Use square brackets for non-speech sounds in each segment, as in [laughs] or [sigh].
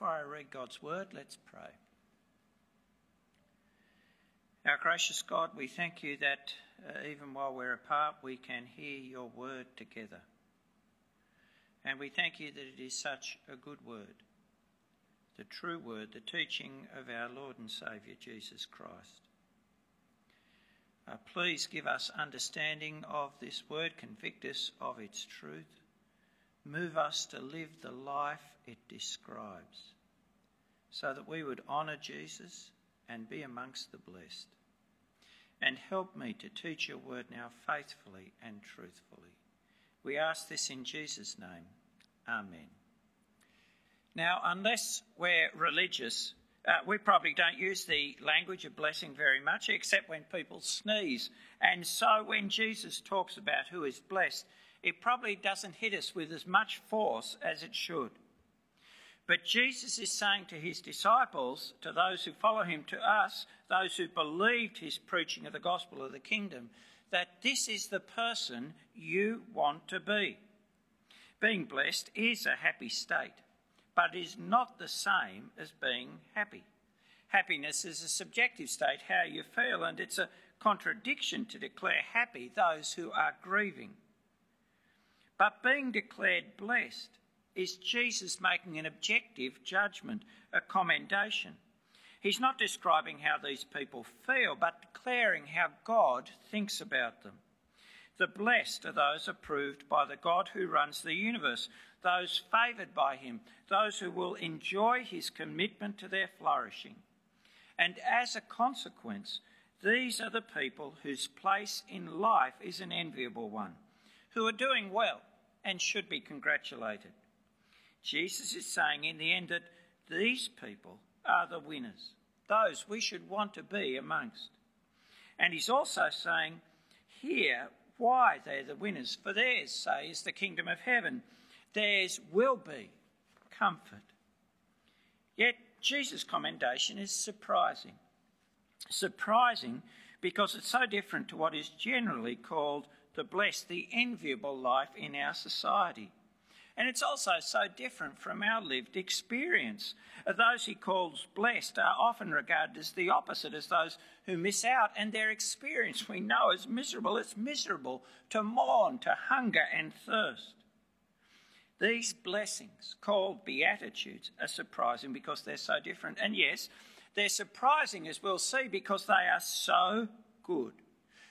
before I read God's word, let's pray. Our gracious God, we thank you that uh, even while we're apart, we can hear your word together. And we thank you that it is such a good word, the true word, the teaching of our Lord and Saviour Jesus Christ. Uh, please give us understanding of this word, convict us of its truth Move us to live the life it describes so that we would honour Jesus and be amongst the blessed. And help me to teach your word now faithfully and truthfully. We ask this in Jesus' name. Amen. Now, unless we're religious, uh, we probably don't use the language of blessing very much, except when people sneeze. And so when Jesus talks about who is blessed, it probably doesn't hit us with as much force as it should. But Jesus is saying to his disciples, to those who follow him, to us, those who believed his preaching of the gospel of the kingdom, that this is the person you want to be. Being blessed is a happy state, but is not the same as being happy. Happiness is a subjective state, how you feel, and it's a contradiction to declare happy those who are grieving. But being declared blessed is Jesus making an objective judgment, a commendation. He's not describing how these people feel, but declaring how God thinks about them. The blessed are those approved by the God who runs the universe, those favoured by him, those who will enjoy his commitment to their flourishing. And as a consequence, these are the people whose place in life is an enviable one, who are doing well, and should be congratulated. Jesus is saying in the end that these people are the winners, those we should want to be amongst. And he's also saying here why they're the winners. For theirs, say, is the kingdom of heaven. Theirs will be comfort. Yet Jesus' commendation is surprising. Surprising because it's so different to what is generally called the blessed, the enviable life in our society. And it's also so different from our lived experience. Those he calls blessed are often regarded as the opposite, as those who miss out, and their experience we know is miserable. It's miserable to mourn, to hunger and thirst. These blessings, called beatitudes, are surprising because they're so different. And yes, they're surprising, as we'll see, because they are so good.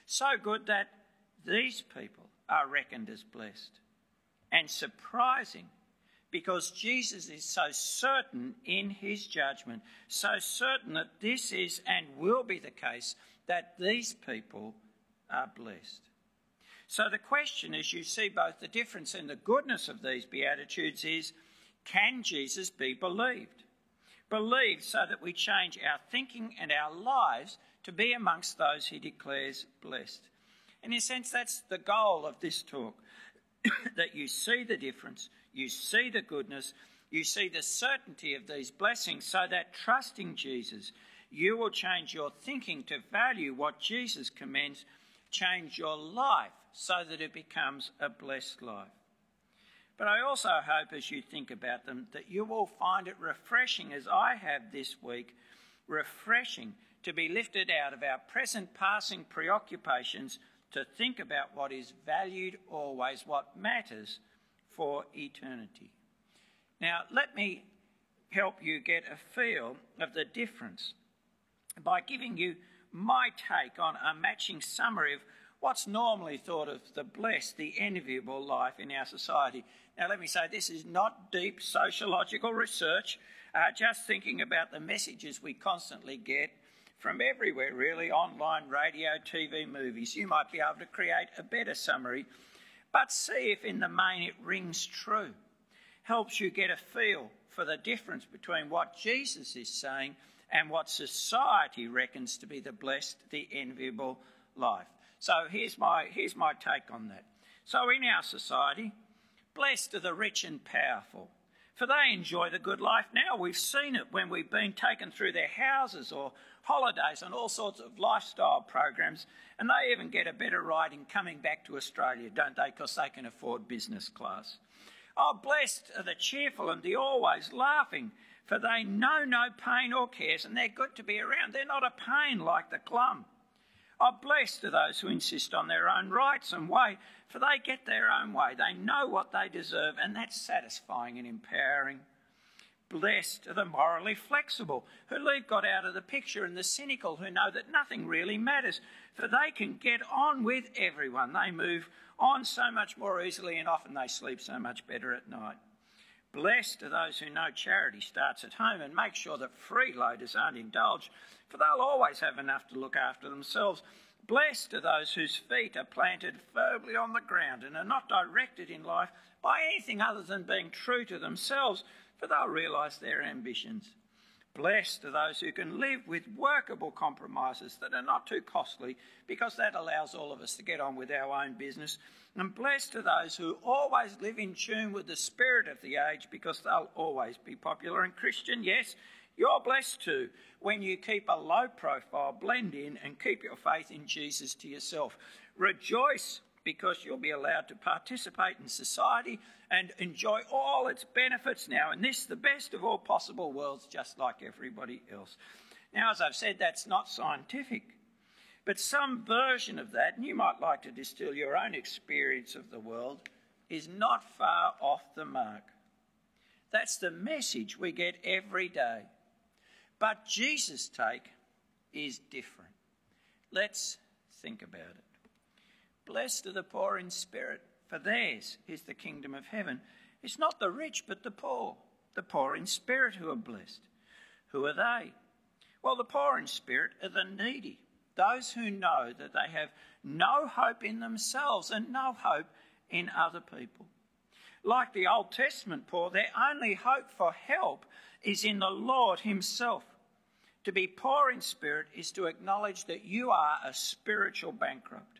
So good that these people are reckoned as blessed. And surprising because Jesus is so certain in his judgment, so certain that this is and will be the case that these people are blessed. So the question, as you see both the difference and the goodness of these Beatitudes, is can Jesus be believed? Believed so that we change our thinking and our lives to be amongst those he declares blessed. In a sense, that's the goal of this talk [coughs] that you see the difference, you see the goodness, you see the certainty of these blessings, so that trusting Jesus, you will change your thinking to value what Jesus commends, change your life so that it becomes a blessed life. But I also hope as you think about them that you will find it refreshing, as I have this week, refreshing to be lifted out of our present passing preoccupations to think about what is valued always, what matters for eternity. Now, let me help you get a feel of the difference by giving you my take on a matching summary of what's normally thought of the blessed, the enviable life in our society. Now, let me say this is not deep sociological research, uh, just thinking about the messages we constantly get from everywhere, really online, radio, TV, movies. You might be able to create a better summary, but see if in the main it rings true. Helps you get a feel for the difference between what Jesus is saying and what society reckons to be the blessed, the enviable life. So here's my, here's my take on that. So in our society, blessed are the rich and powerful for they enjoy the good life now. We've seen it when we've been taken through their houses or holidays and all sorts of lifestyle programs, and they even get a better ride in coming back to Australia, don't they? Because they can afford business class. Oh, blessed are the cheerful and the always laughing, For they know no pain or cares, and they're good to be around. They're not a pain like the glum. Oh, blessed are those who insist on their own rights and way, for they get their own way. They know what they deserve, and that's satisfying and empowering. Blessed are the morally flexible, who leave God out of the picture, and the cynical, who know that nothing really matters, for they can get on with everyone. They move on so much more easily, and often they sleep so much better at night. Blessed are those who know charity starts at home and make sure that freeloaders aren't indulged, for they'll always have enough to look after themselves. Blessed are those whose feet are planted firmly on the ground and are not directed in life by anything other than being true to themselves, for they'll realise their ambitions. Blessed are those who can live with workable compromises that are not too costly, because that allows all of us to get on with our own business. And blessed are those who always live in tune with the spirit of the age, because they'll always be popular. And Christian, yes, you're blessed too when you keep a low profile, blend in, and keep your faith in Jesus to yourself. Rejoice because you'll be allowed to participate in society and enjoy all its benefits now. And this, the best of all possible worlds, just like everybody else. Now, as I've said, that's not scientific, but some version of that, and you might like to distill your own experience of the world, is not far off the mark. That's the message we get every day. But Jesus' take is different. Let's think about it. Blessed are the poor in spirit, for theirs is the kingdom of heaven. It's not the rich, but the poor, the poor in spirit who are blessed. Who are they? Well, the poor in spirit are the needy, those who know that they have no hope in themselves and no hope in other people. Like the Old Testament poor, their only hope for help is in the Lord Himself. To be poor in spirit is to acknowledge that you are a spiritual bankrupt,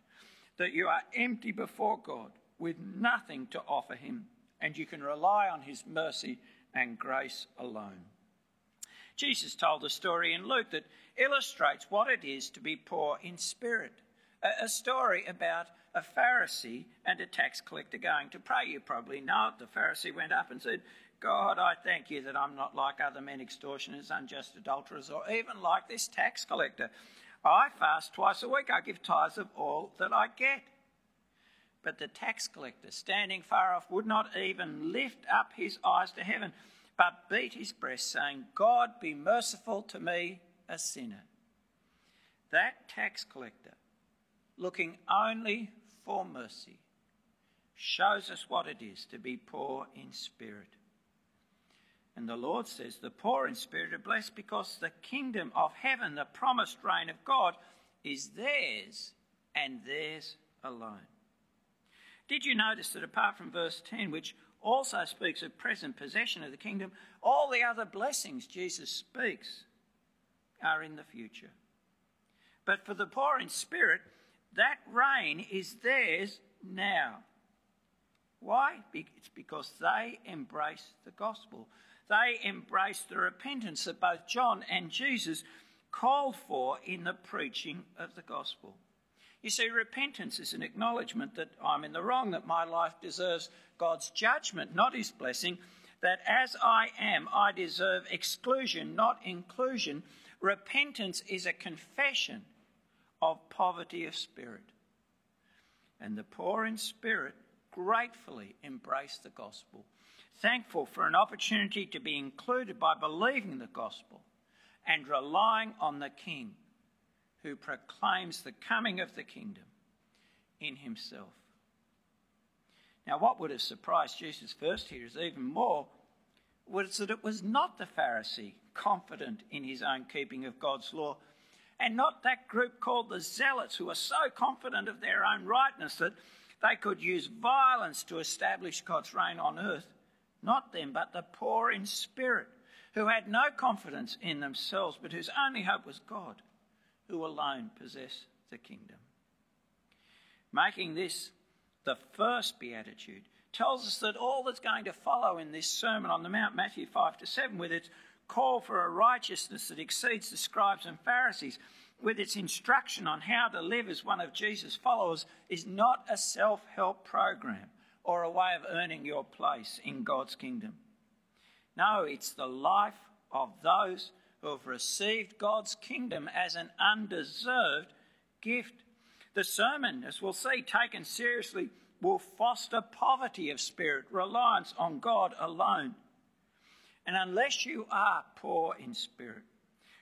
that you are empty before God with nothing to offer Him, and you can rely on His mercy and grace alone. Jesus told a story in Luke that illustrates what it is to be poor in spirit. A, story about a Pharisee and a tax collector going to pray. You probably know it. The Pharisee went up and said, God, I thank you that I'm not like other men, extortioners, unjust adulterers, or even like this tax collector. I fast twice a week. I give tithes of all that I get. But the tax collector, standing far off, would not even lift up his eyes to heaven, but beat his breast, saying, God, be merciful to me, a sinner. That tax collector, looking only for mercy, shows us what it is to be poor in spirit. And the Lord says, The poor in spirit are blessed because the kingdom of heaven, the promised reign of God, is theirs and theirs alone. Did you notice that apart from verse 10, which also speaks of present possession of the kingdom, all the other blessings Jesus speaks are in the future? But for the poor in spirit, that reign is theirs now. Why? It's because they embrace the gospel. They embrace the repentance that both John and Jesus called for in the preaching of the gospel. You see, repentance is an acknowledgement that I'm in the wrong, that my life deserves God's judgment, not his blessing, that as I am, I deserve exclusion, not inclusion. Repentance is a confession of poverty of spirit. And the poor in spirit gratefully embrace the gospel, thankful for an opportunity to be included by believing the gospel and relying on the King who proclaims the coming of the kingdom in himself. Now, what would have surprised Jesus first here is even more was that it was not the Pharisee confident in his own keeping of God's law and not that group called the Zealots, who were so confident of their own rightness that they could use violence to establish God's reign on earth. Not them, but the poor in spirit, who had no confidence in themselves, but whose only hope was God, who alone possessed the kingdom. Making this the first beatitude tells us that all that's going to follow in this Sermon on the Mount, Matthew 5 to 7, with its call for a righteousness that exceeds the scribes and Pharisees, with its instruction on how to live as one of Jesus' followers, is not a self help program or a way of earning your place in God's kingdom. No, it's the life of those who have received God's kingdom as an undeserved gift. The sermon, as we'll see, taken seriously, will foster poverty of spirit, reliance on God alone. And unless you are poor in spirit,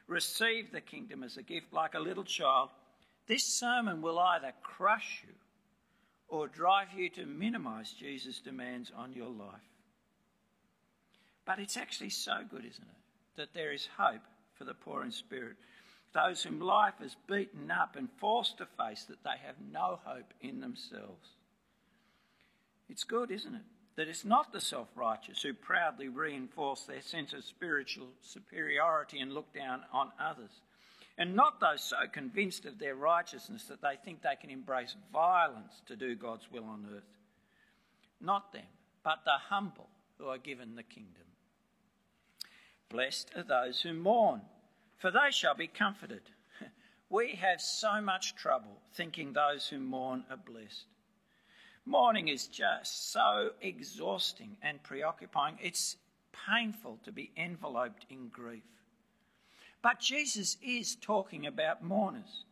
receive the kingdom as a gift like a little child, this sermon will either crush you or drive you to minimize Jesus' demands on your life. But it's actually so good, isn't it, that there is hope for the poor in spirit, those whom life has beaten up and forced to face that they have no hope in themselves. It's good, isn't it? That it's not the self righteous who proudly reinforce their sense of spiritual superiority and look down on others, and not those so convinced of their righteousness that they think they can embrace violence to do God's will on earth. Not them, but the humble who are given the kingdom. Blessed are those who mourn, for they shall be comforted. [laughs] We have so much trouble thinking those who mourn are blessed. Mourning is just so exhausting and preoccupying. It's painful to be enveloped in grief. But Jesus is talking about mourners,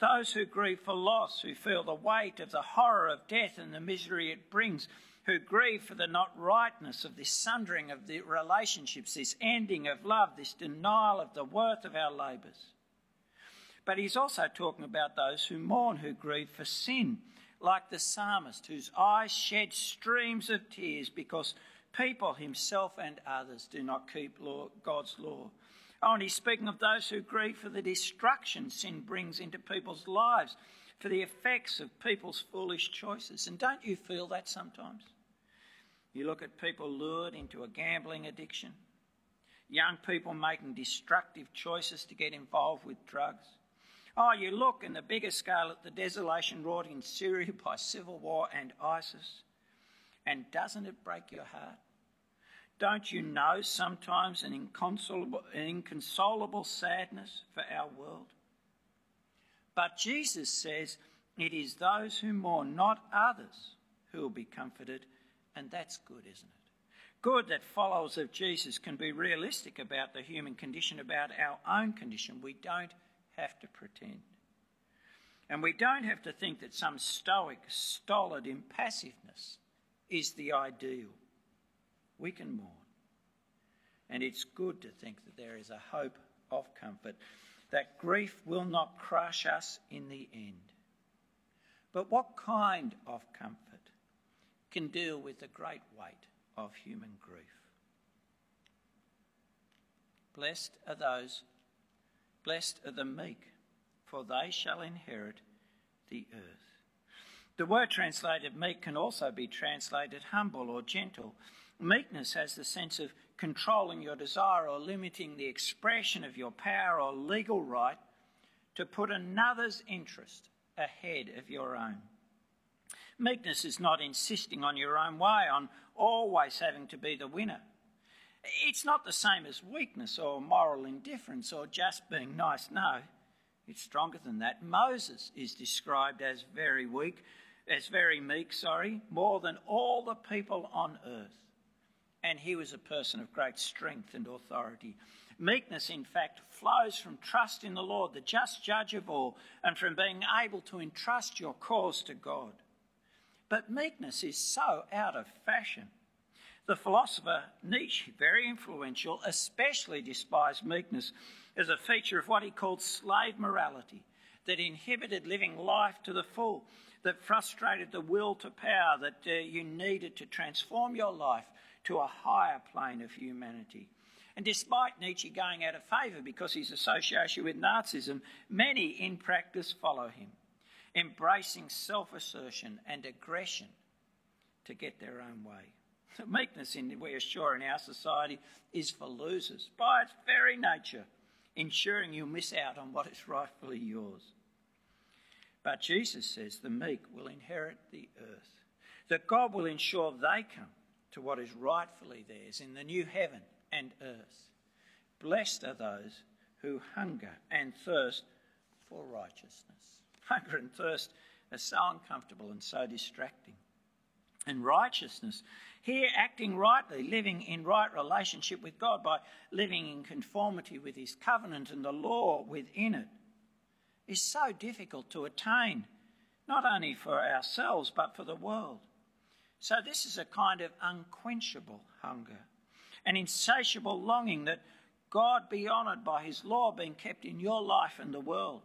those who grieve for loss, who feel the weight of the horror of death and the misery it brings, who grieve for the not rightness of this sundering of the relationships, this ending of love, this denial of the worth of our labours. But he's also talking about those who mourn, who grieve for sin, like the psalmist, whose eyes shed streams of tears because people, himself and others, do not keep law, God's law. He's speaking of those who grieve for the destruction sin brings into people's lives, for the effects of people's foolish choices. And don't you feel that sometimes? You look at people lured into a gambling addiction, young people making destructive choices to get involved with drugs. Oh, you look in the bigger scale at the desolation wrought in Syria [laughs] by civil war and ISIS, and doesn't it break your heart? Don't you know sometimes an inconsolable, an inconsolable sadness for our world? But Jesus says it is those who mourn, not others, who will be comforted and that's good, isn't it? Good that followers of Jesus can be realistic about the human condition, about our own condition. We don't have to pretend. And we don't have to think that some stoic, stolid impassiveness is the ideal. We can mourn. And it's good to think that there is a hope of comfort, that grief will not crush us in the end. But what kind of comfort? can deal with the great weight of human grief. Blessed are those, blessed are the meek, for they shall inherit the earth. The word translated meek can also be translated humble or gentle. Meekness has the sense of controlling your desire or limiting the expression of your power or legal right to put another's interest ahead of your own. Meekness is not insisting on your own way, on always having to be the winner. It's not the same as weakness or moral indifference or just being nice. No, it's stronger than that. Moses is described as very weak, as very meek, sorry, more than all the people on earth. And he was a person of great strength and authority. Meekness, in fact, flows from trust in the Lord, the just judge of all, and from being able to entrust your cause to God. But meekness is so out of fashion. The philosopher Nietzsche, very influential, especially despised meekness as a feature of what he called slave morality that inhibited living life to the full, that frustrated the will to power that uh, you needed to transform your life to a higher plane of humanity. And despite Nietzsche going out of favour because his association with Nazism, many in practice follow him embracing self assertion and aggression to get their own way. The meekness, in, we are sure, in our society is for losers by its very nature, ensuring you miss out on what is rightfully yours. But Jesus says the meek will inherit the earth, that God will ensure they come to what is rightfully theirs in the new heaven and earth. Blessed are those who hunger and thirst for righteousness. [laughs] Hunger and thirst are so uncomfortable and so distracting. And righteousness Here, acting rightly, living in right relationship with God by living in conformity with His covenant and the law within it, is so difficult to attain, not only for ourselves but for the world. So, this is a kind of unquenchable hunger, an insatiable longing that God be honoured by His law being kept in your life and the world.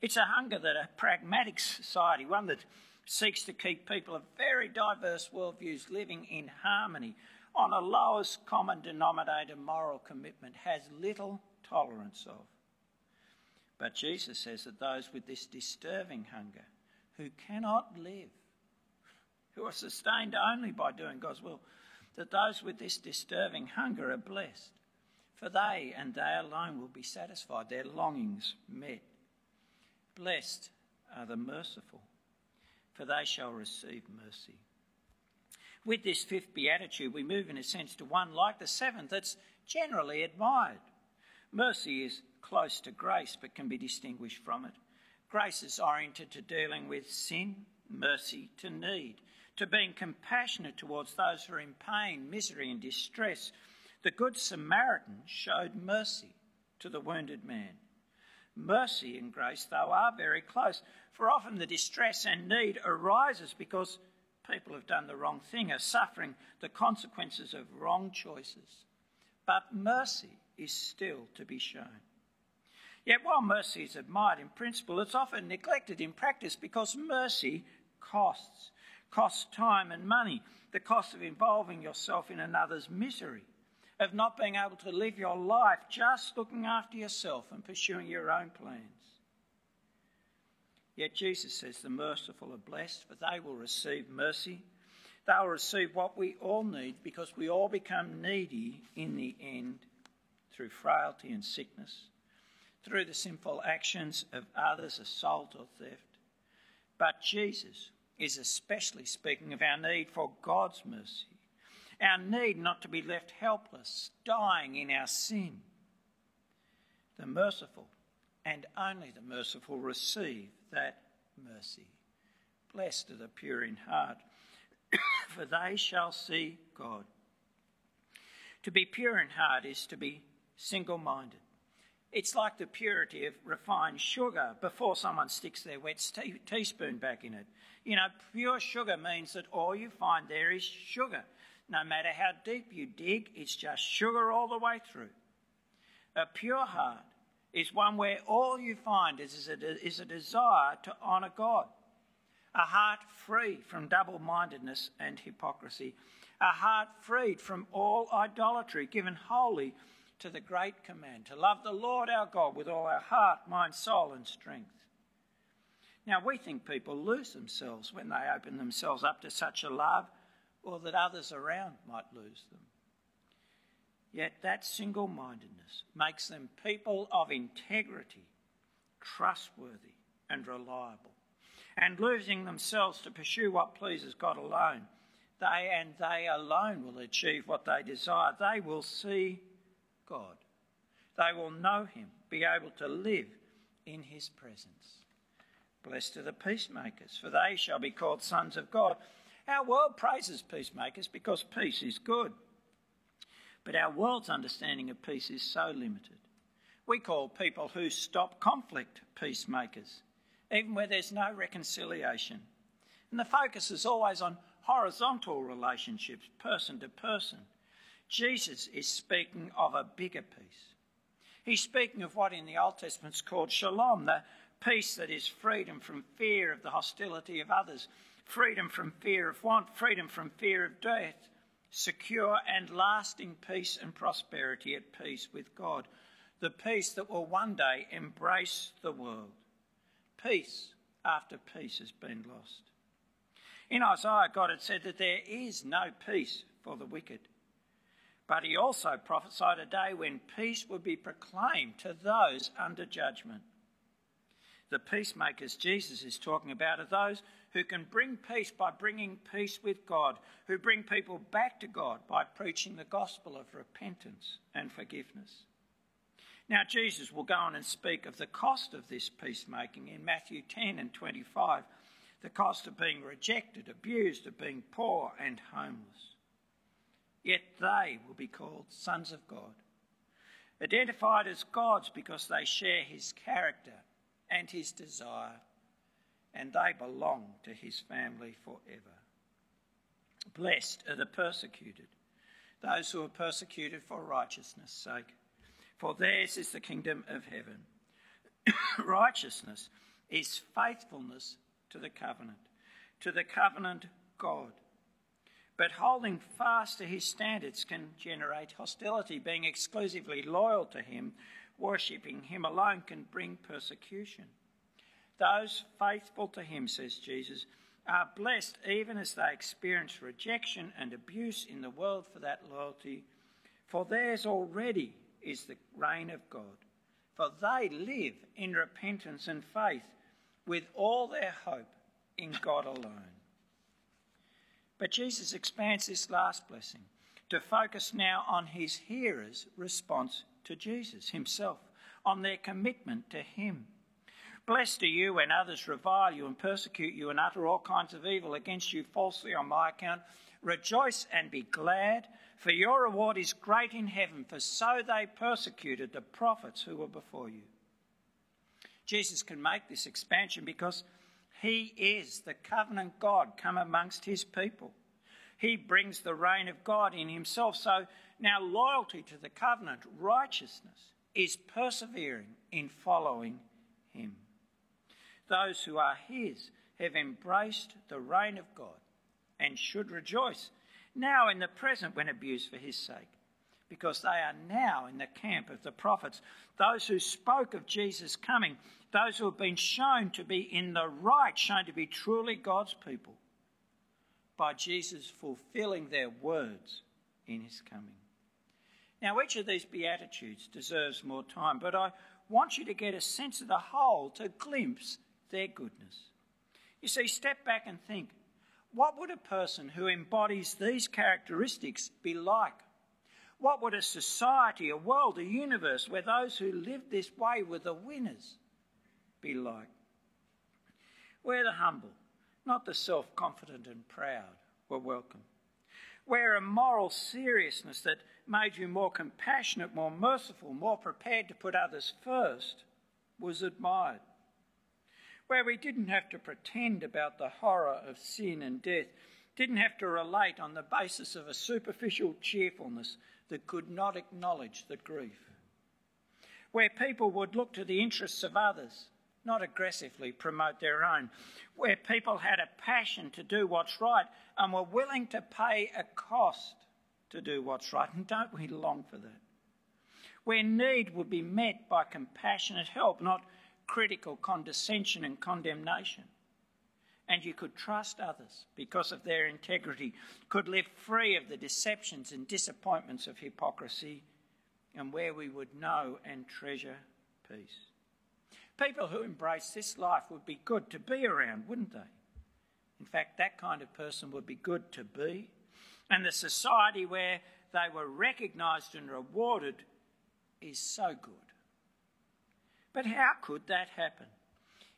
It's a hunger that a pragmatic society, one that seeks to keep people of very diverse worldviews living in harmony on a lowest common denominator moral commitment has little tolerance of. But Jesus says that those with this disturbing hunger, who cannot live, who are sustained only by doing God's will, that those with this disturbing hunger are blessed, for they and they alone will be satisfied, their longings met. Blessed are the merciful for they shall receive mercy. With this fifth beatitude, we move in a sense to one like the seventh that's generally admired. Mercy is close to grace but can be distinguished from it. Grace is oriented to dealing with sin, mercy to need, to being compassionate towards those who are in pain, misery, and distress. The Good Samaritan showed mercy to the wounded man. Mercy and grace, though, are very close, for often the distress and need arises because people have done the wrong thing, are suffering the consequences of wrong choices. But mercy is still to be shown. Yet, while mercy is admired in principle, it's often neglected in practice because mercy costs. Costs time and money, the cost of involving yourself in another's misery of not being able to live your life just looking after yourself and pursuing your own plans. Yet Jesus says the merciful are blessed, for they will receive mercy. They will receive what we all need because we all become needy in the end through frailty and sickness, through the sinful actions of others, assault or theft. But Jesus is especially speaking of our need for God's mercy our need not to be left helpless, dying in our sin. The merciful, and only the merciful, receive that mercy. Blessed are the pure in heart, [coughs] for they shall see God. To be pure in heart is to be single minded. It's like the purity of refined sugar before someone sticks their wet teaspoon back in it. You know, pure sugar means that all you find there is sugar. No matter how deep you dig, it's just sugar all the way through. A pure heart is one where all you find is a, is a desire to honour God. A heart free from double mindedness and hypocrisy. A heart freed from all idolatry, given wholly to the great command to love the Lord our God with all our heart, mind, soul, and strength. Now, we think people lose themselves when they open themselves up to such a love or that others around might lose them. Yet that single mindedness makes them people of integrity, trustworthy, and reliable. And losing themselves to pursue what pleases God alone, they and they alone will achieve what they desire. They will see God. They will know Him, be able to live in His presence. Blessed are the peacemakers, for they shall be called sons of God. Our world praises peacemakers because peace is good. But our world's understanding of peace is so limited. We call people who stop conflict peacemakers, even where there's no reconciliation. And the focus is always on horizontal relationships, person to person. Jesus is speaking of a bigger peace. He's speaking of what in the Old Testament is called shalom, the peace that is freedom from fear of the hostility of others, freedom from fear of want, freedom from fear of death, secure and lasting peace and prosperity at peace with God, the peace that will one day embrace the world. Peace after peace has been lost. In Isaiah, God had said that there is no peace for the wicked. But he also prophesied a day when peace would be proclaimed to those under judgment. The peacemakers Jesus is talking about are those who can bring peace by bringing peace with God, who bring people back to God by preaching the gospel of repentance and forgiveness. Now, Jesus will go on and speak of the cost of this peacemaking in Matthew 10 and 25 the cost of being rejected, abused, of being poor and homeless. Yet they will be called sons of God. Identified as God's because they share his character and his desire, and they belong to his family forever. Blessed are the persecuted, those who are persecuted for righteousness' sake, for theirs is the kingdom of heaven. [coughs] righteousness is faithfulness to the covenant, to the covenant God. But holding fast to his standards can generate hostility. Being exclusively loyal to him, worshipping him alone, can bring persecution. Those faithful to him, says Jesus, are blessed even as they experience rejection and abuse in the world for that loyalty, for theirs already is the reign of God. For they live in repentance and faith with all their hope in God alone. But Jesus expands this last blessing to focus now on his hearers' response to Jesus himself, on their commitment to him. Blessed are you when others revile you and persecute you and utter all kinds of evil against you falsely on my account. Rejoice and be glad, for your reward is great in heaven, for so they persecuted the prophets who were before you. Jesus can make this expansion because he is the covenant God come amongst his people. He brings the reign of God in himself. So now, loyalty to the covenant, righteousness, is persevering in following him. Those who are his have embraced the reign of God and should rejoice now in the present when abused for his sake, because they are now in the camp of the prophets, those who spoke of Jesus coming, those who have been shown to be in the right, shown to be truly God's people, by Jesus fulfilling their words in his coming. Now, each of these Beatitudes deserves more time, but I want you to get a sense of the whole to glimpse their goodness. You see, step back and think what would a person who embodies these characteristics be like? What would a society, a world, a universe where those who lived this way were the winners be like? Where the humble, not the self confident and proud, were welcome. Where a moral seriousness that made you more compassionate, more merciful, more prepared to put others first was admired where we didn't have to pretend about the horror of sin and death, didn't have to relate on the basis of a superficial cheerfulness that could not acknowledge the grief, where people would look to the interests of others, not aggressively promote their own, where people had a passion to do what's right and were willing to pay a cost to do what's right. And don't we long for that? Where need would be met by compassionate help, not critical condescension and condemnation. And you could trust others because of their integrity, could live free of the deceptions and disappointments of hypocrisy, and where we would know and treasure peace. People who embrace this life would be good to be around, wouldn't they? In fact, that kind of person would be good to be. And the society where they were recognised and rewarded is so good. But how could that happen?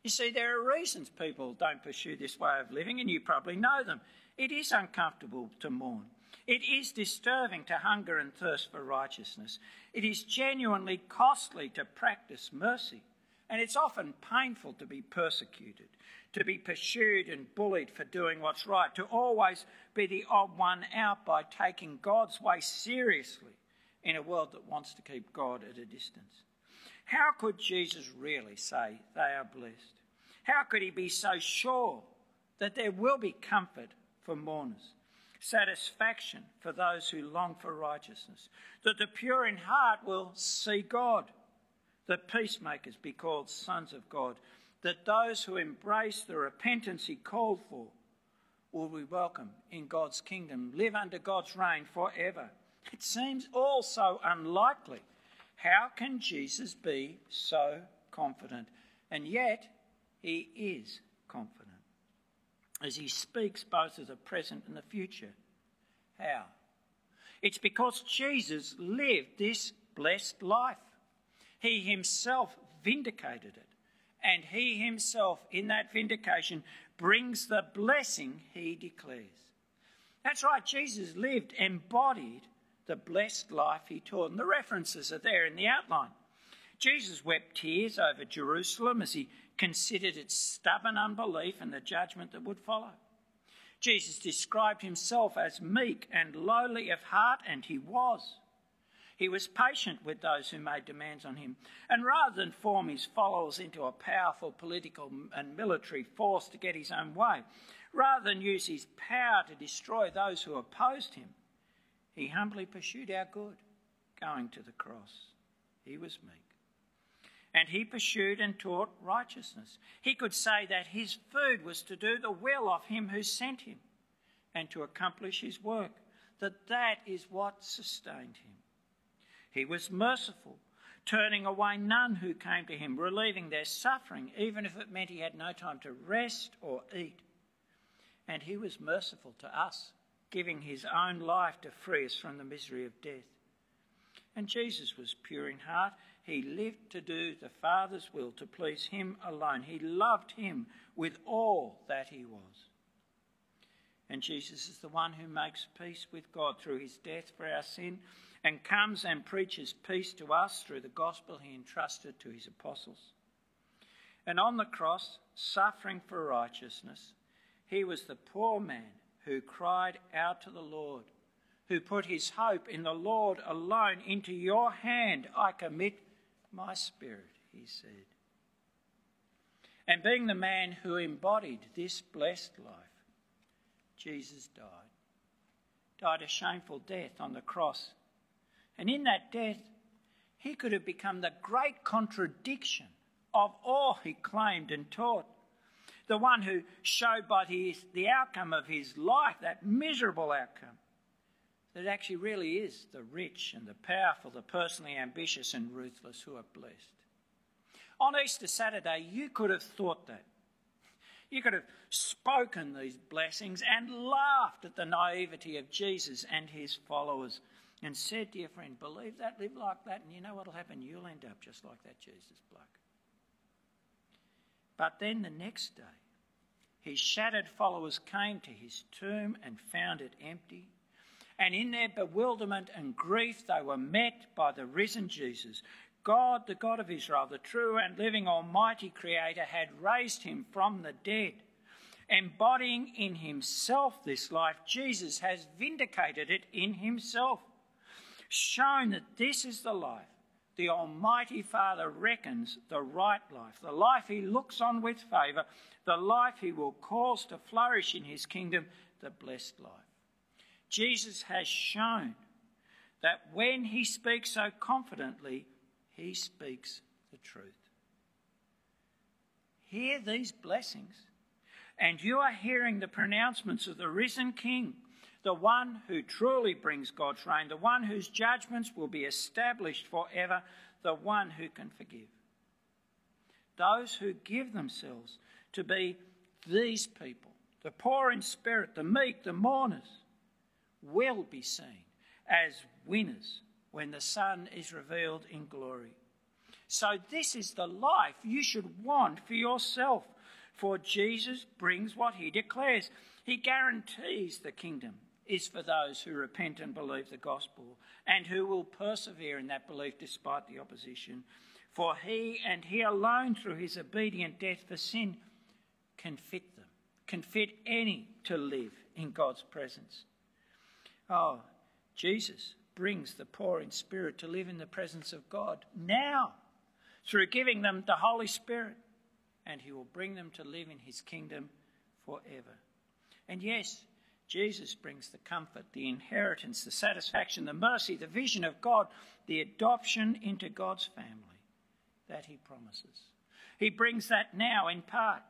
You see, there are reasons people don't pursue this way of living, and you probably know them. It is uncomfortable to mourn. It is disturbing to hunger and thirst for righteousness. It is genuinely costly to practice mercy. And it's often painful to be persecuted, to be pursued and bullied for doing what's right, to always be the odd one out by taking God's way seriously in a world that wants to keep God at a distance. How could Jesus really say they are blessed? How could he be so sure that there will be comfort for mourners, satisfaction for those who long for righteousness, that the pure in heart will see God, that peacemakers be called sons of God, that those who embrace the repentance he called for will be welcome in God's kingdom, live under God's reign forever? It seems all so unlikely how can Jesus be so confident? And yet, he is confident as he speaks both of the present and the future. How? It's because Jesus lived this blessed life. He himself vindicated it. And he himself, in that vindication, brings the blessing he declares. That's right, Jesus lived, embodied the blessed life he taught. And the references are there in the outline. Jesus wept tears over Jerusalem as he considered its stubborn unbelief and the judgment that would follow. Jesus described himself as meek and lowly of heart, and he was. He was patient with those who made demands on him. And rather than form his followers into a powerful political and military force to get his own way, rather than use his power to destroy those who opposed him, he humbly pursued our good, going to the cross. He was meek. And he pursued and taught righteousness. He could say that his food was to do the will of him who sent him and to accomplish his work, that that is what sustained him. He was merciful, turning away none who came to him, relieving their suffering, even if it meant he had no time to rest or eat. And he was merciful to us, giving his own life to free us from the misery of death. And Jesus was pure in heart. He lived to do the Father's will, to please him alone. He loved him with all that he was. And Jesus is the one who makes peace with God through his death for our sin and comes and preaches peace to us through the gospel he entrusted to his apostles. And on the cross, suffering for righteousness, he was the poor man who cried out to the Lord, who put his hope in the Lord alone. Into your hand I commit my spirit, he said. And being the man who embodied this blessed life, Jesus died. Died a shameful death on the cross and in that death, he could have become the great contradiction of all he claimed and taught. The one who showed by his, the outcome of his life, that miserable outcome, that it actually really is the rich and the powerful, the personally ambitious and ruthless who are blessed. On Easter Saturday, you could have thought that. You could have spoken these blessings and laughed at the naivety of Jesus and his followers and said your friend, Believe that, live like that, and you know what'll happen? You'll end up just like that Jesus bloke. But then the next day, his shattered followers came to his tomb and found it empty. And in their bewilderment and grief, they were met by the risen Jesus. God, the God of Israel, the true and living Almighty Creator, had raised him from the dead. Embodying in himself this life, Jesus has vindicated it in himself shown that this is the life the Almighty Father reckons the right life, the life He looks on with favour, the life He will cause to flourish in His kingdom, the blessed life. Jesus has shown that when He speaks so confidently, He speaks the truth. Hear these blessings, and you are hearing the pronouncements of the risen King the one who truly brings God's reign, the one whose judgments will be established forever, the one who can forgive. Those who give themselves to be these people, the poor in spirit, the meek, the mourners, will be seen as winners when the Son is revealed in glory. So, this is the life you should want for yourself, for Jesus brings what he declares. He guarantees the kingdom is for those who repent and believe the gospel and who will persevere in that belief despite the opposition. For he and he alone, through his obedient death for sin, can fit them, can fit any to live in God's presence. Oh, Jesus brings the poor in spirit to live in the presence of God now through giving them the Holy Spirit, and he will bring them to live in his kingdom forever. And yes, Jesus brings the comfort, the inheritance, the satisfaction, the mercy, the vision of God, the adoption into God's family that he promises. He brings that now in part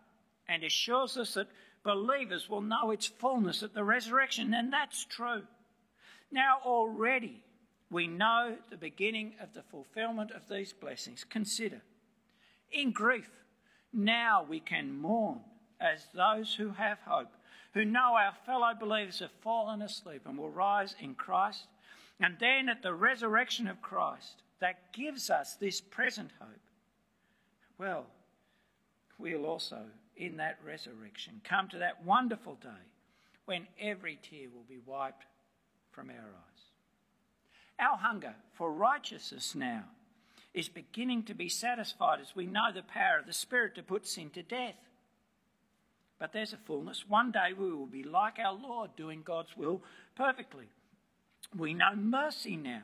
and assures us that believers will know its fullness at the resurrection, and that's true. Now, already, we know the beginning of the fulfillment of these blessings. Consider, in grief, now we can mourn as those who have hope who know our fellow believers have fallen asleep and will rise in Christ. And then at the resurrection of Christ, that gives us this present hope. Well, we'll also, in that resurrection, come to that wonderful day when every tear will be wiped from our eyes. Our hunger for righteousness now is beginning to be satisfied as we know the power of the Spirit to put sin to death. But there's a fullness. One day we will be like our Lord, doing God's will perfectly. We know mercy now,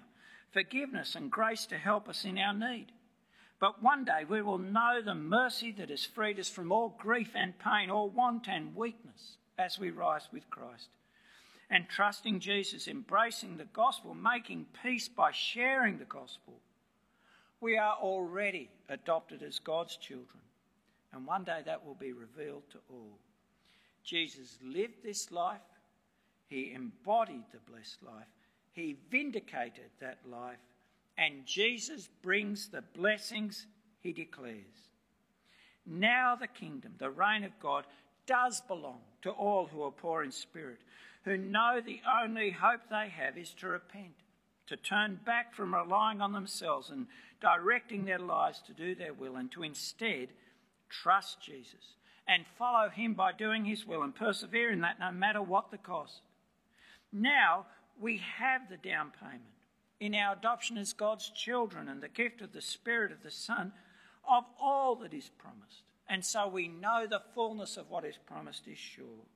forgiveness and grace to help us in our need. But one day we will know the mercy that has freed us from all grief and pain, all want and weakness as we rise with Christ. And trusting Jesus, embracing the gospel, making peace by sharing the gospel, we are already adopted as God's children. And one day that will be revealed to all. Jesus lived this life, he embodied the blessed life, he vindicated that life, and Jesus brings the blessings he declares. Now the kingdom, the reign of God, does belong to all who are poor in spirit, who know the only hope they have is to repent, to turn back from relying on themselves and directing their lives to do their will, and to instead trust Jesus and follow him by doing his will and persevere in that no matter what the cost. Now we have the down payment in our adoption as God's children and the gift of the Spirit of the Son of all that is promised. And so we know the fullness of what is promised is sure.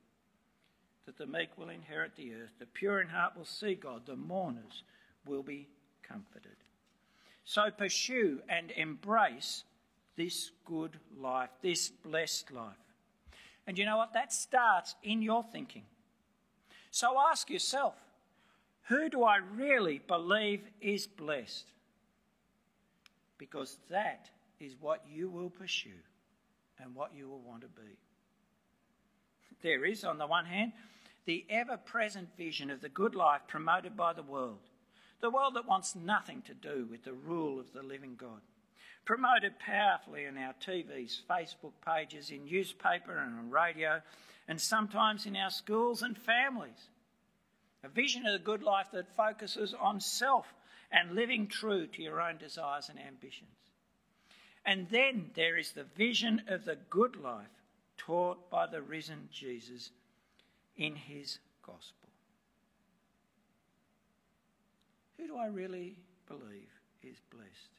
That the meek will inherit the earth, the pure in heart will see God, the mourners will be comforted. So pursue and embrace this good life, this blessed life. And you know what? That starts in your thinking. So ask yourself who do I really believe is blessed? Because that is what you will pursue and what you will want to be. There is, on the one hand, the ever present vision of the good life promoted by the world, the world that wants nothing to do with the rule of the living God. Promoted powerfully in our TVs, Facebook pages, in newspaper and on radio, and sometimes in our schools and families. A vision of the good life that focuses on self and living true to your own desires and ambitions. And then there is the vision of the good life taught by the risen Jesus in his gospel. Who do I really believe is blessed?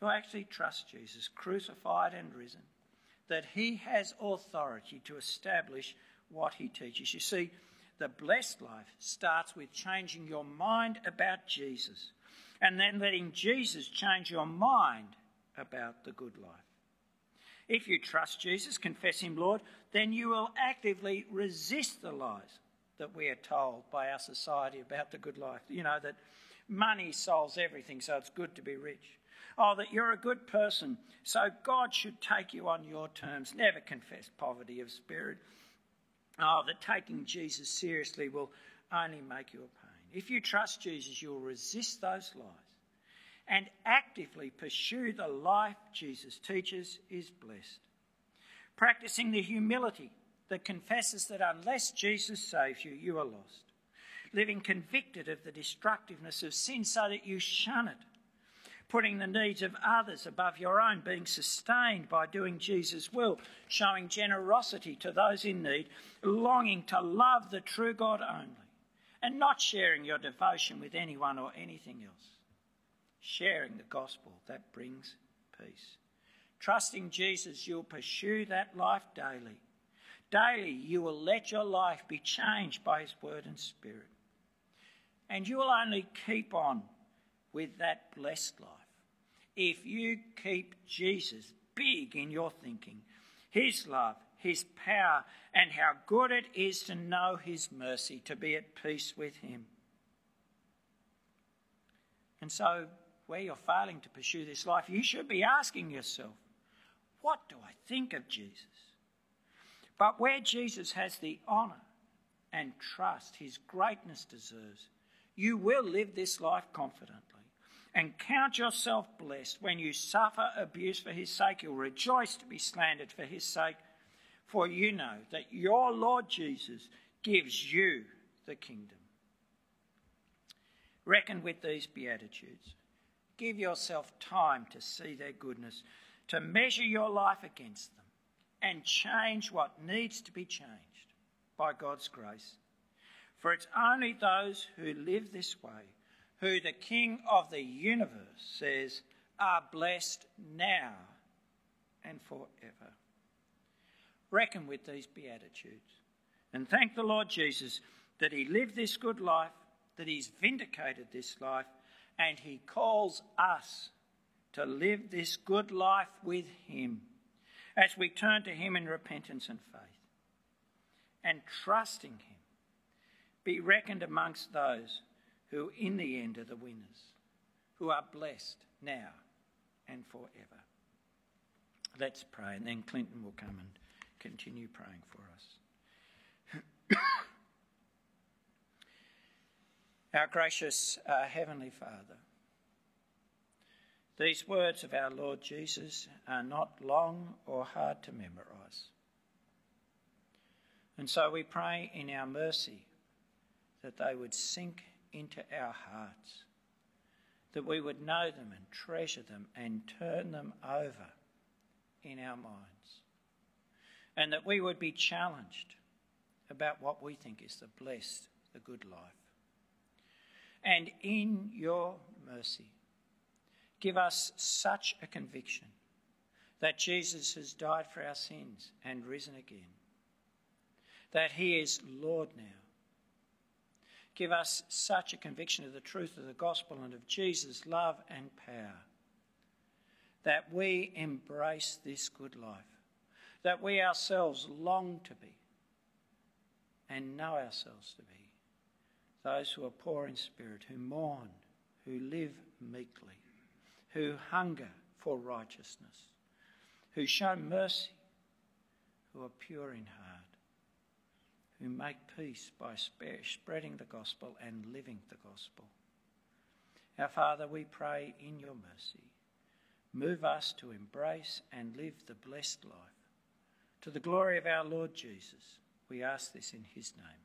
Do I actually trust Jesus, crucified and risen, that he has authority to establish what he teaches? You see, the blessed life starts with changing your mind about Jesus and then letting Jesus change your mind about the good life. If you trust Jesus, confess Him Lord, then you will actively resist the lies that we are told by our society about the good life. You know, that money solves everything, so it's good to be rich. Oh, that you're a good person, so God should take you on your terms. Never confess poverty of spirit. Oh, that taking Jesus seriously will only make you a pain. If you trust Jesus, you'll resist those lies and actively pursue the life Jesus teaches is blessed. Practicing the humility that confesses that unless Jesus saves you, you are lost. Living convicted of the destructiveness of sin so that you shun it putting the needs of others above your own, being sustained by doing Jesus' will, showing generosity to those in need, longing to love the true God only, and not sharing your devotion with anyone or anything else. Sharing the gospel that brings peace. Trusting Jesus, you'll pursue that life daily. Daily, you will let your life be changed by His word and spirit. And you will only keep on with that blessed life if you keep Jesus big in your thinking, His love, His power, and how good it is to know His mercy, to be at peace with Him. And so, where you're failing to pursue this life, you should be asking yourself, what do I think of Jesus? But where Jesus has the honour and trust his greatness deserves, you will live this life confidently and count yourself blessed when you suffer abuse for his sake. You'll rejoice to be slandered for his sake, for you know that your Lord Jesus gives you the kingdom. Reckon with these Beatitudes. Give yourself time to see their goodness, to measure your life against them, and change what needs to be changed. by God's grace. For it's only those who live this way who the King of the universe says are blessed now and forever. Reckon with these Beatitudes and thank the Lord Jesus that he lived this good life, that he's vindicated this life, and he calls us to live this good life with him as we turn to him in repentance and faith and trusting him be reckoned amongst those who in the end are the winners, who are blessed now and forever. Let's pray, and then Clinton will come and continue praying for us. Our gracious uh, Heavenly Father, these words of our Lord Jesus are not long or hard to memorize. And so we pray in our mercy that they would sink into our hearts, that we would know them and treasure them and turn them over in our minds, and that we would be challenged about what we think is the blessed, the good life. And in your mercy, give us such a conviction that Jesus has died for our sins and risen again, that he is Lord now. Give us such a conviction of the truth of the gospel and of Jesus' love and power that we embrace this good life, that we ourselves long to be and know ourselves to be those who are poor in spirit, who mourn, who live meekly, who hunger for righteousness, who show mercy, who are pure in heart who make peace by spreading the gospel and living the gospel. Our Father, we pray in your mercy, move us to embrace and live the blessed life. To the glory of our Lord Jesus, we ask this in his name.